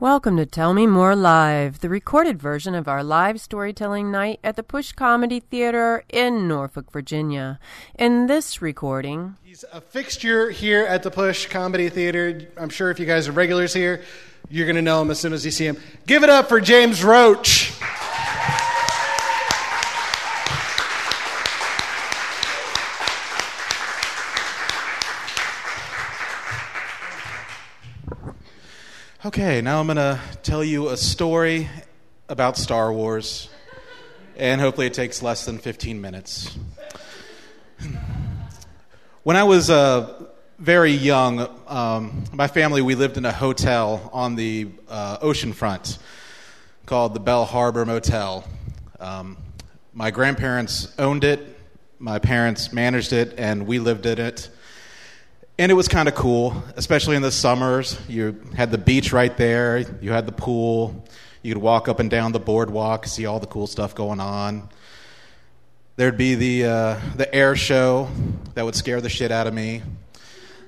Welcome to Tell Me More Live, the recorded version of our live storytelling night at the Push Comedy Theater in Norfolk, Virginia. In this recording, He's a fixture here at the Push Comedy Theater. I'm sure if you guys are regulars here, you're going to know him as soon as you see him. Give it up for James Roach. Okay, now I'm going to tell you a story about Star Wars, and hopefully it takes less than 15 minutes. When I was uh, very young, um, my family, we lived in a hotel on the uh, ocean front called the Bell Harbor Motel. Um, my grandparents owned it, my parents managed it, and we lived in it. And it was kind of cool, especially in the summers. You had the beach right there, you had the pool, you could walk up and down the boardwalk, see all the cool stuff going on. There'd be the, uh, the air show that would scare the shit out of me.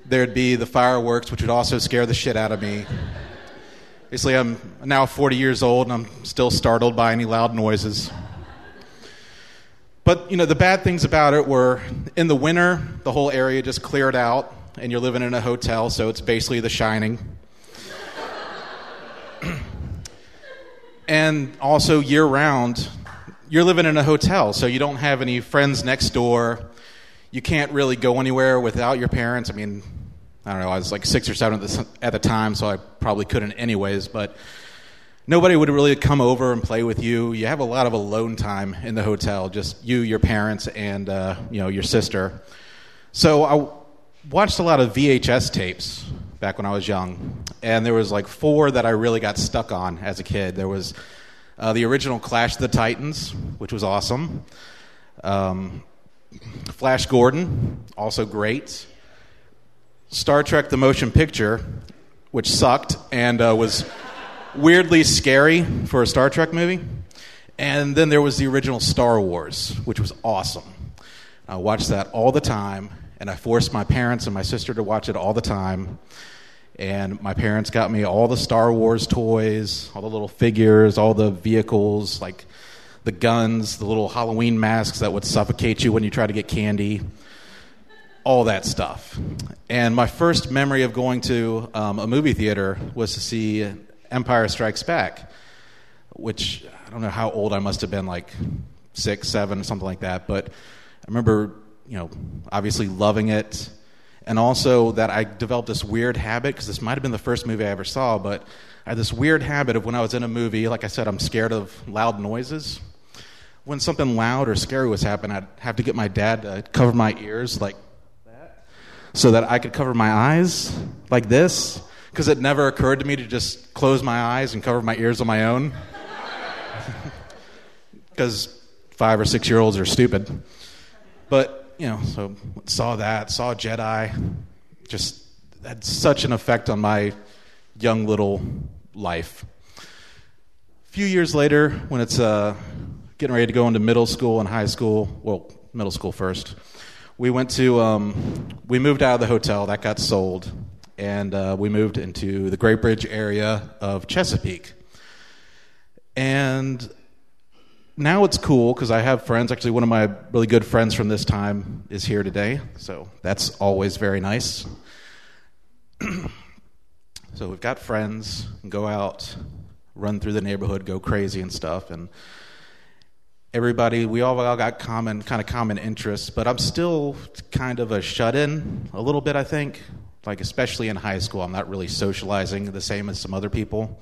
There'd be the fireworks, which would also scare the shit out of me. Basically, I'm now 40 years old and I'm still startled by any loud noises. But, you know, the bad things about it were in the winter, the whole area just cleared out and you're living in a hotel, so it's basically The Shining. and also year round, you're living in a hotel, so you don't have any friends next door. You can't really go anywhere without your parents. I mean, I don't know, I was like six or seven at the, at the time, so I probably couldn't anyways, but nobody would really come over and play with you. You have a lot of alone time in the hotel, just you, your parents, and uh, you know your sister. So I watched a lot of VHS tapes back when I was young, and there was like four that I really got stuck on as a kid. There was uh, the original Clash of the Titans, which was awesome. Um, Flash Gordon, also great. Star Trek: The Motion Picture, which sucked and uh, was weirdly scary for a Star Trek movie. And then there was the original Star Wars, which was awesome. I watched that all the time and I forced my parents and my sister to watch it all the time. And my parents got me all the Star Wars toys, all the little figures, all the vehicles, like the guns, the little Halloween masks that would suffocate you when you try to get candy, all that stuff. And my first memory of going to um, a movie theater was to see Empire Strikes Back, which I don't know how old I must have been, like six, seven, something like that. But I remember you know, obviously loving it. And also that I developed this weird habit, because this might have been the first movie I ever saw, but I had this weird habit of when I was in a movie, like I said, I'm scared of loud noises. When something loud or scary was happening, I'd have to get my dad to cover my ears like that, so that I could cover my eyes like this, because it never occurred to me to just close my eyes and cover my ears on my own. Because five or six year olds are stupid. But you know, so saw that, saw Jedi, just had such an effect on my young little life. A few years later, when it's uh, getting ready to go into middle school and high school, well, middle school first, we went to, um, we moved out of the hotel, that got sold, and uh, we moved into the Great Bridge area of Chesapeake. And now it's cool because I have friends. Actually, one of my really good friends from this time is here today, so that's always very nice. so we've got friends, go out, run through the neighborhood, go crazy and stuff, and everybody we all, all got common kind of common interests. But I'm still kind of a shut in a little bit. I think, like especially in high school, I'm not really socializing the same as some other people.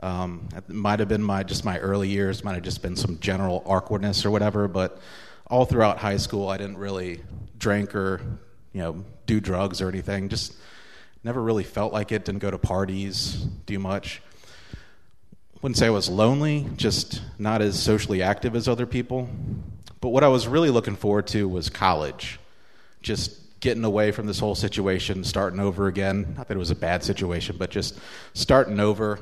Um, it might have been my just my early years, might have just been some general awkwardness or whatever. But all throughout high school, I didn't really drink or you know do drugs or anything. Just never really felt like it. Didn't go to parties, do much. Wouldn't say I was lonely, just not as socially active as other people. But what I was really looking forward to was college. Just getting away from this whole situation, starting over again. Not that it was a bad situation, but just starting over,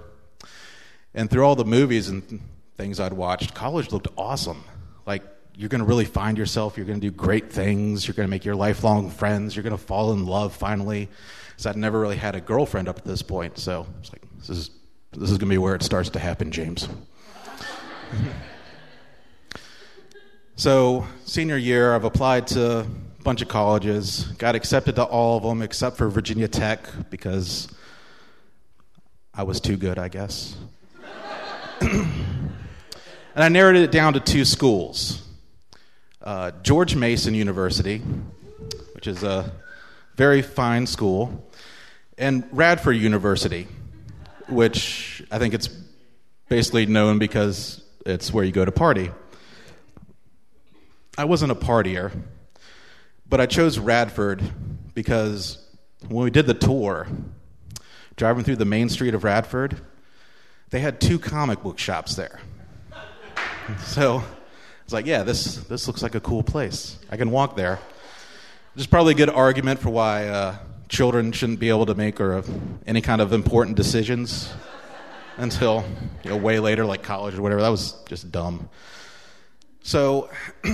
and through all the movies and things I'd watched, college looked awesome. Like, you're going to really find yourself. You're going to do great things. You're going to make your lifelong friends. You're going to fall in love finally. Because I'd never really had a girlfriend up to this point. So it's like, this is, This is going to be where it starts to happen, James. so, senior year, I've applied to a bunch of colleges, got accepted to all of them except for Virginia Tech because I was too good, I guess. And I narrowed it down to two schools uh, George Mason University, which is a very fine school, and Radford University, which I think it's basically known because it's where you go to party. I wasn't a partier, but I chose Radford because when we did the tour, driving through the main street of Radford, they had two comic book shops there. So it's like, yeah, this, this looks like a cool place. I can walk there. There's probably a good argument for why uh, children shouldn't be able to make or any kind of important decisions until you know, way later, like college or whatever. That was just dumb. So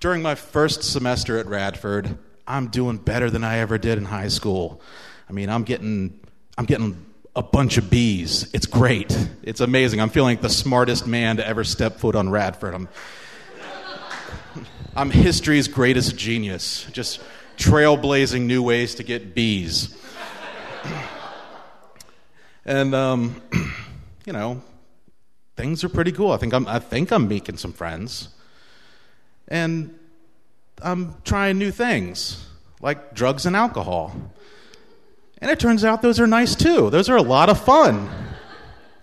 during my first semester at Radford, I'm doing better than I ever did in high school. I mean, I'm getting, I'm getting a bunch of bees. It's great. It's amazing. I'm feeling like the smartest man to ever step foot on Radford. I'm, I'm history's greatest genius, just trailblazing new ways to get bees. and, um, you know, things are pretty cool. I think I'm, I think I'm making some friends. And I'm trying new things, like drugs and alcohol. And it turns out those are nice too. Those are a lot of fun.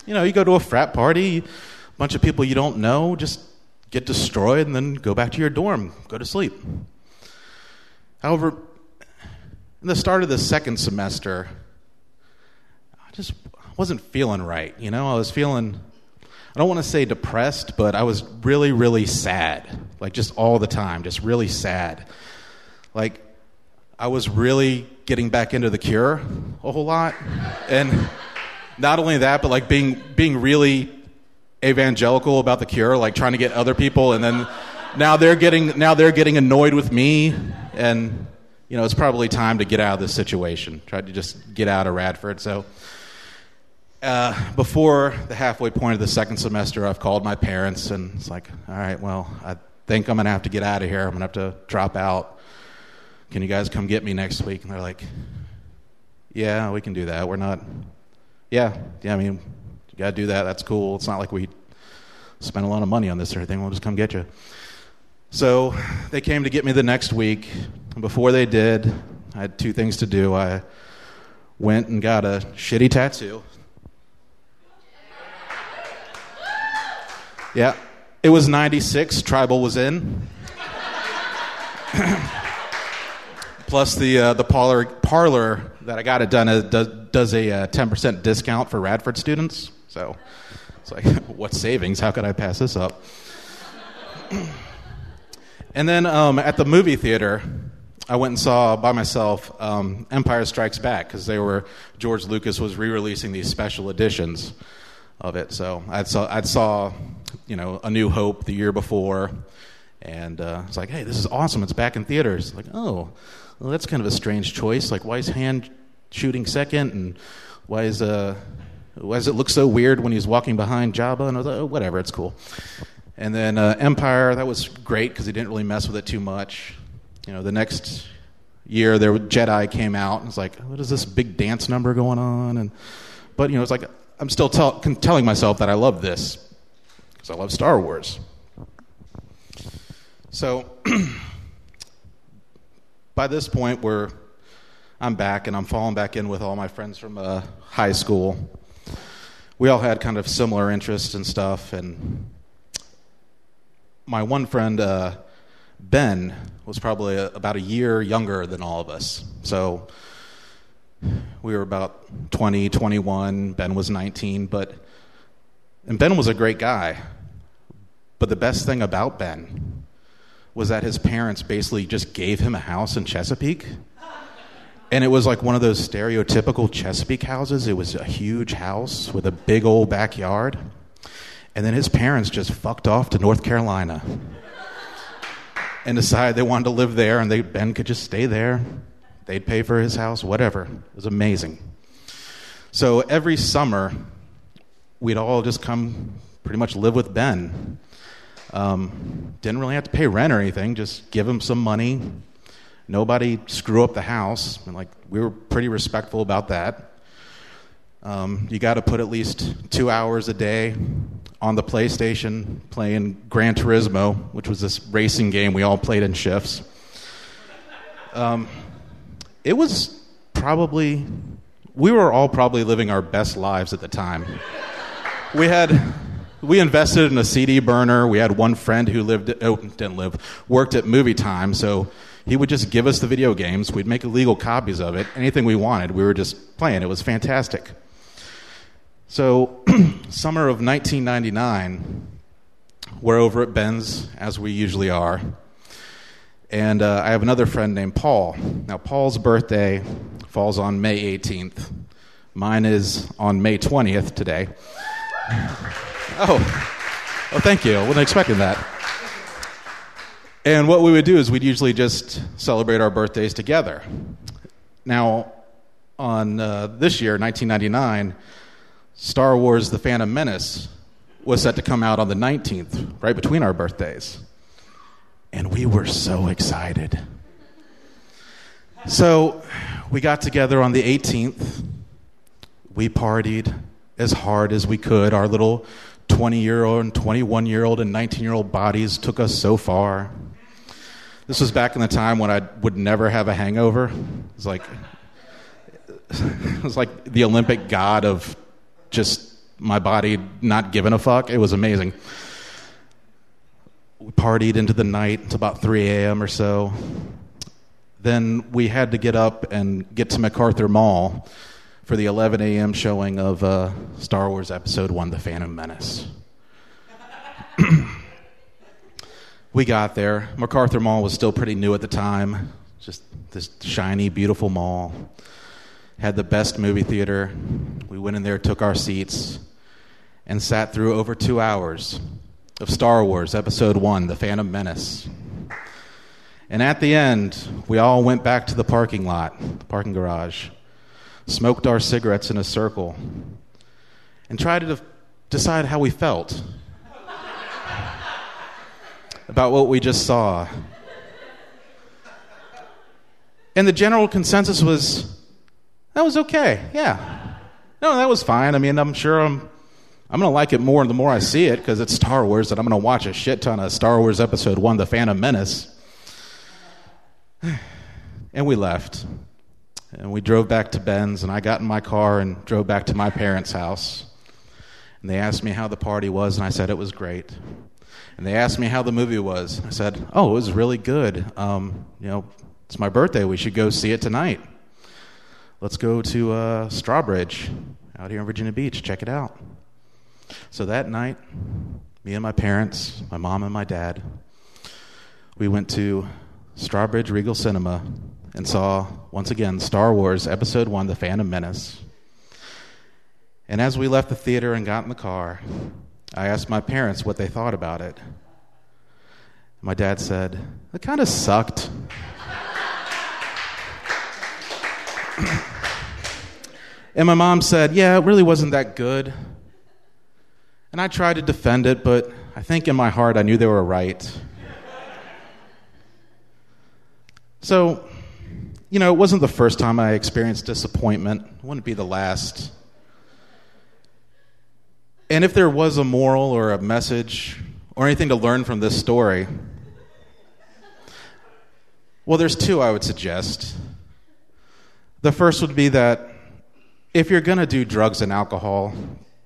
You know, you go to a frat party, a bunch of people you don't know, just get destroyed, and then go back to your dorm, go to sleep. However, in the start of the second semester, I just wasn't feeling right. You know, I was feeling, I don't want to say depressed, but I was really, really sad. Like just all the time, just really sad. Like I was really getting back into the cure a whole lot. And not only that, but like being, being really evangelical about the cure, like trying to get other people, and then now they're getting now they're getting annoyed with me, and you know it's probably time to get out of this situation. Tried to just get out of Radford. So uh, before the halfway point of the second semester, I've called my parents, and it's like, all right, well, I think I'm gonna have to get out of here. I'm gonna have to drop out. Can you guys come get me next week? And they're like, yeah, we can do that. We're not. Yeah, yeah. I mean, you got to do that. That's cool. It's not like we spent a lot of money on this or anything. We'll just come get you. So they came to get me the next week. And before they did, I had two things to do. I went and got a shitty tattoo. Yeah, it was 96. Tribal was in. Plus, the, uh, the parlor, parlor that I got it done does, does a uh, 10% discount for Radford students. So it's like, what savings? How could I pass this up? and then um, at the movie theater, I went and saw by myself um, Empire Strikes Back because they were George Lucas was re-releasing these special editions of it. So I saw I saw you know A New Hope the year before, and uh, it's like, hey, this is awesome! It's back in theaters. Like, oh, well, that's kind of a strange choice. Like, why is Han shooting second, and why is uh why does it look so weird when he's walking behind Jabba? And I was like, oh, whatever, it's cool. And then uh, Empire, that was great because he didn't really mess with it too much. You know, the next year, there Jedi came out, and it's like, what is this big dance number going on? And but you know, it's like I'm still tell, telling myself that I love this because I love Star Wars. So by this point, we're I'm back and I'm falling back in with all my friends from uh, high school we all had kind of similar interests and stuff. And my one friend, uh, Ben, was probably a, about a year younger than all of us. So we were about 20, 21. Ben was 19. But, and Ben was a great guy. But the best thing about Ben was that his parents basically just gave him a house in Chesapeake and it was like one of those stereotypical Chesapeake houses. It was a huge house with a big old backyard. And then his parents just fucked off to North Carolina and decided they wanted to live there, and they, Ben could just stay there. They'd pay for his house, whatever. It was amazing. So every summer, we'd all just come pretty much live with Ben. Um, didn't really have to pay rent or anything, just give him some money. Nobody screw up the house. And like we were pretty respectful about that. Um, you got to put at least two hours a day on the PlayStation playing Gran Turismo, which was this racing game we all played in shifts. Um, it was probably, we were all probably living our best lives at the time. We had, we invested in a CD burner. We had one friend who lived, oh, didn't live, worked at Movie Time, so he would just give us the video games. We'd make illegal copies of it. Anything we wanted, we were just playing. It was fantastic. So, summer of 1999, we're over at Ben's, as we usually are. And uh, I have another friend named Paul. Now, Paul's birthday falls on May 18th. Mine is on May 20th today. oh, oh, thank you. I wasn't expecting that. And what we would do is we'd usually just celebrate our birthdays together. Now, on uh, this year, 1999, Star Wars The Phantom Menace was set to come out on the 19th, right between our birthdays. And we were so excited. So we got together on the 18th. We partied as hard as we could. Our little 20 year old and 21 year old and 19 year old bodies took us so far. This was back in the time when I would never have a hangover. It was like, it was like the Olympic god of just my body not giving a fuck. It was amazing. We partied into the night until about 3 a.m. or so. Then we had to get up and get to MacArthur Mall for the 11 a.m. showing of uh, Star Wars Episode 1 The Phantom Menace. we got there. MacArthur Mall was still pretty new at the time, just this shiny, beautiful mall had the best movie theater. We went in there, took our seats, and sat through over two hours of Star Wars Episode 1 The Phantom Menace. And at the end, we all went back to the parking lot, the parking garage, smoked our cigarettes in a circle, and tried to decide how we felt about what we just saw. And the general consensus was that was okay. Yeah. No, that was fine. I mean, I'm sure I'm I'm going to like it more the more I see it because it's Star Wars and I'm going to watch a shit ton of Star Wars Episode 1 The Phantom Menace. And we left. And we drove back to Ben's and I got in my car and drove back to my parents' house. And they asked me how the party was and I said it was great. And they asked me how the movie was. I said, "Oh, it was really good. Um, you know, it's my birthday. We should go see it tonight." let's go to uh, Strawbridge out here in Virginia Beach, check it out. So that night, me and my parents, my mom and my dad, we went to Strawbridge Regal Cinema and saw, once again, Star Wars Episode 1 The Phantom Menace. And as we left the theater and got in the car, I asked my parents what they thought about it. My dad said, It kind of sucked. And my mom said, Yeah, it really wasn't that good. And I tried to defend it, but I think in my heart I knew they were right. So, you know, it wasn't the first time I experienced disappointment, it wouldn't be the last. And if there was a moral or a message or anything to learn from this story, well, there's two I would suggest. The first would be that if you're going to do drugs and alcohol,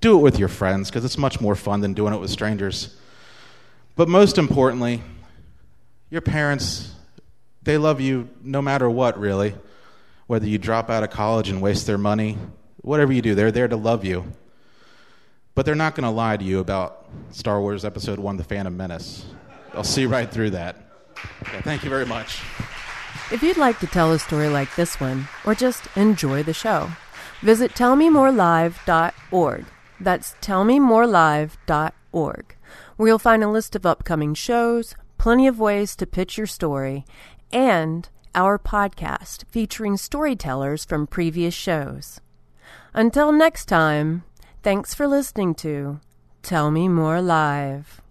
do it with your friends because it's much more fun than doing it with strangers. But most importantly, your parents, they love you no matter what, really. Whether you drop out of college and waste their money, whatever you do, they're there to love you. But they're not going to lie to you about Star Wars Episode 1 The Phantom Menace. They'll see right through that. Okay, thank you very much. If you'd like to tell a story like this one, or just enjoy the show, Visit tellmemorelive.org. That's tellmemorelive.org, where you'll find a list of upcoming shows, plenty of ways to pitch your story, and our podcast featuring storytellers from previous shows. Until next time, Thanks for listening to Tell Me More Live.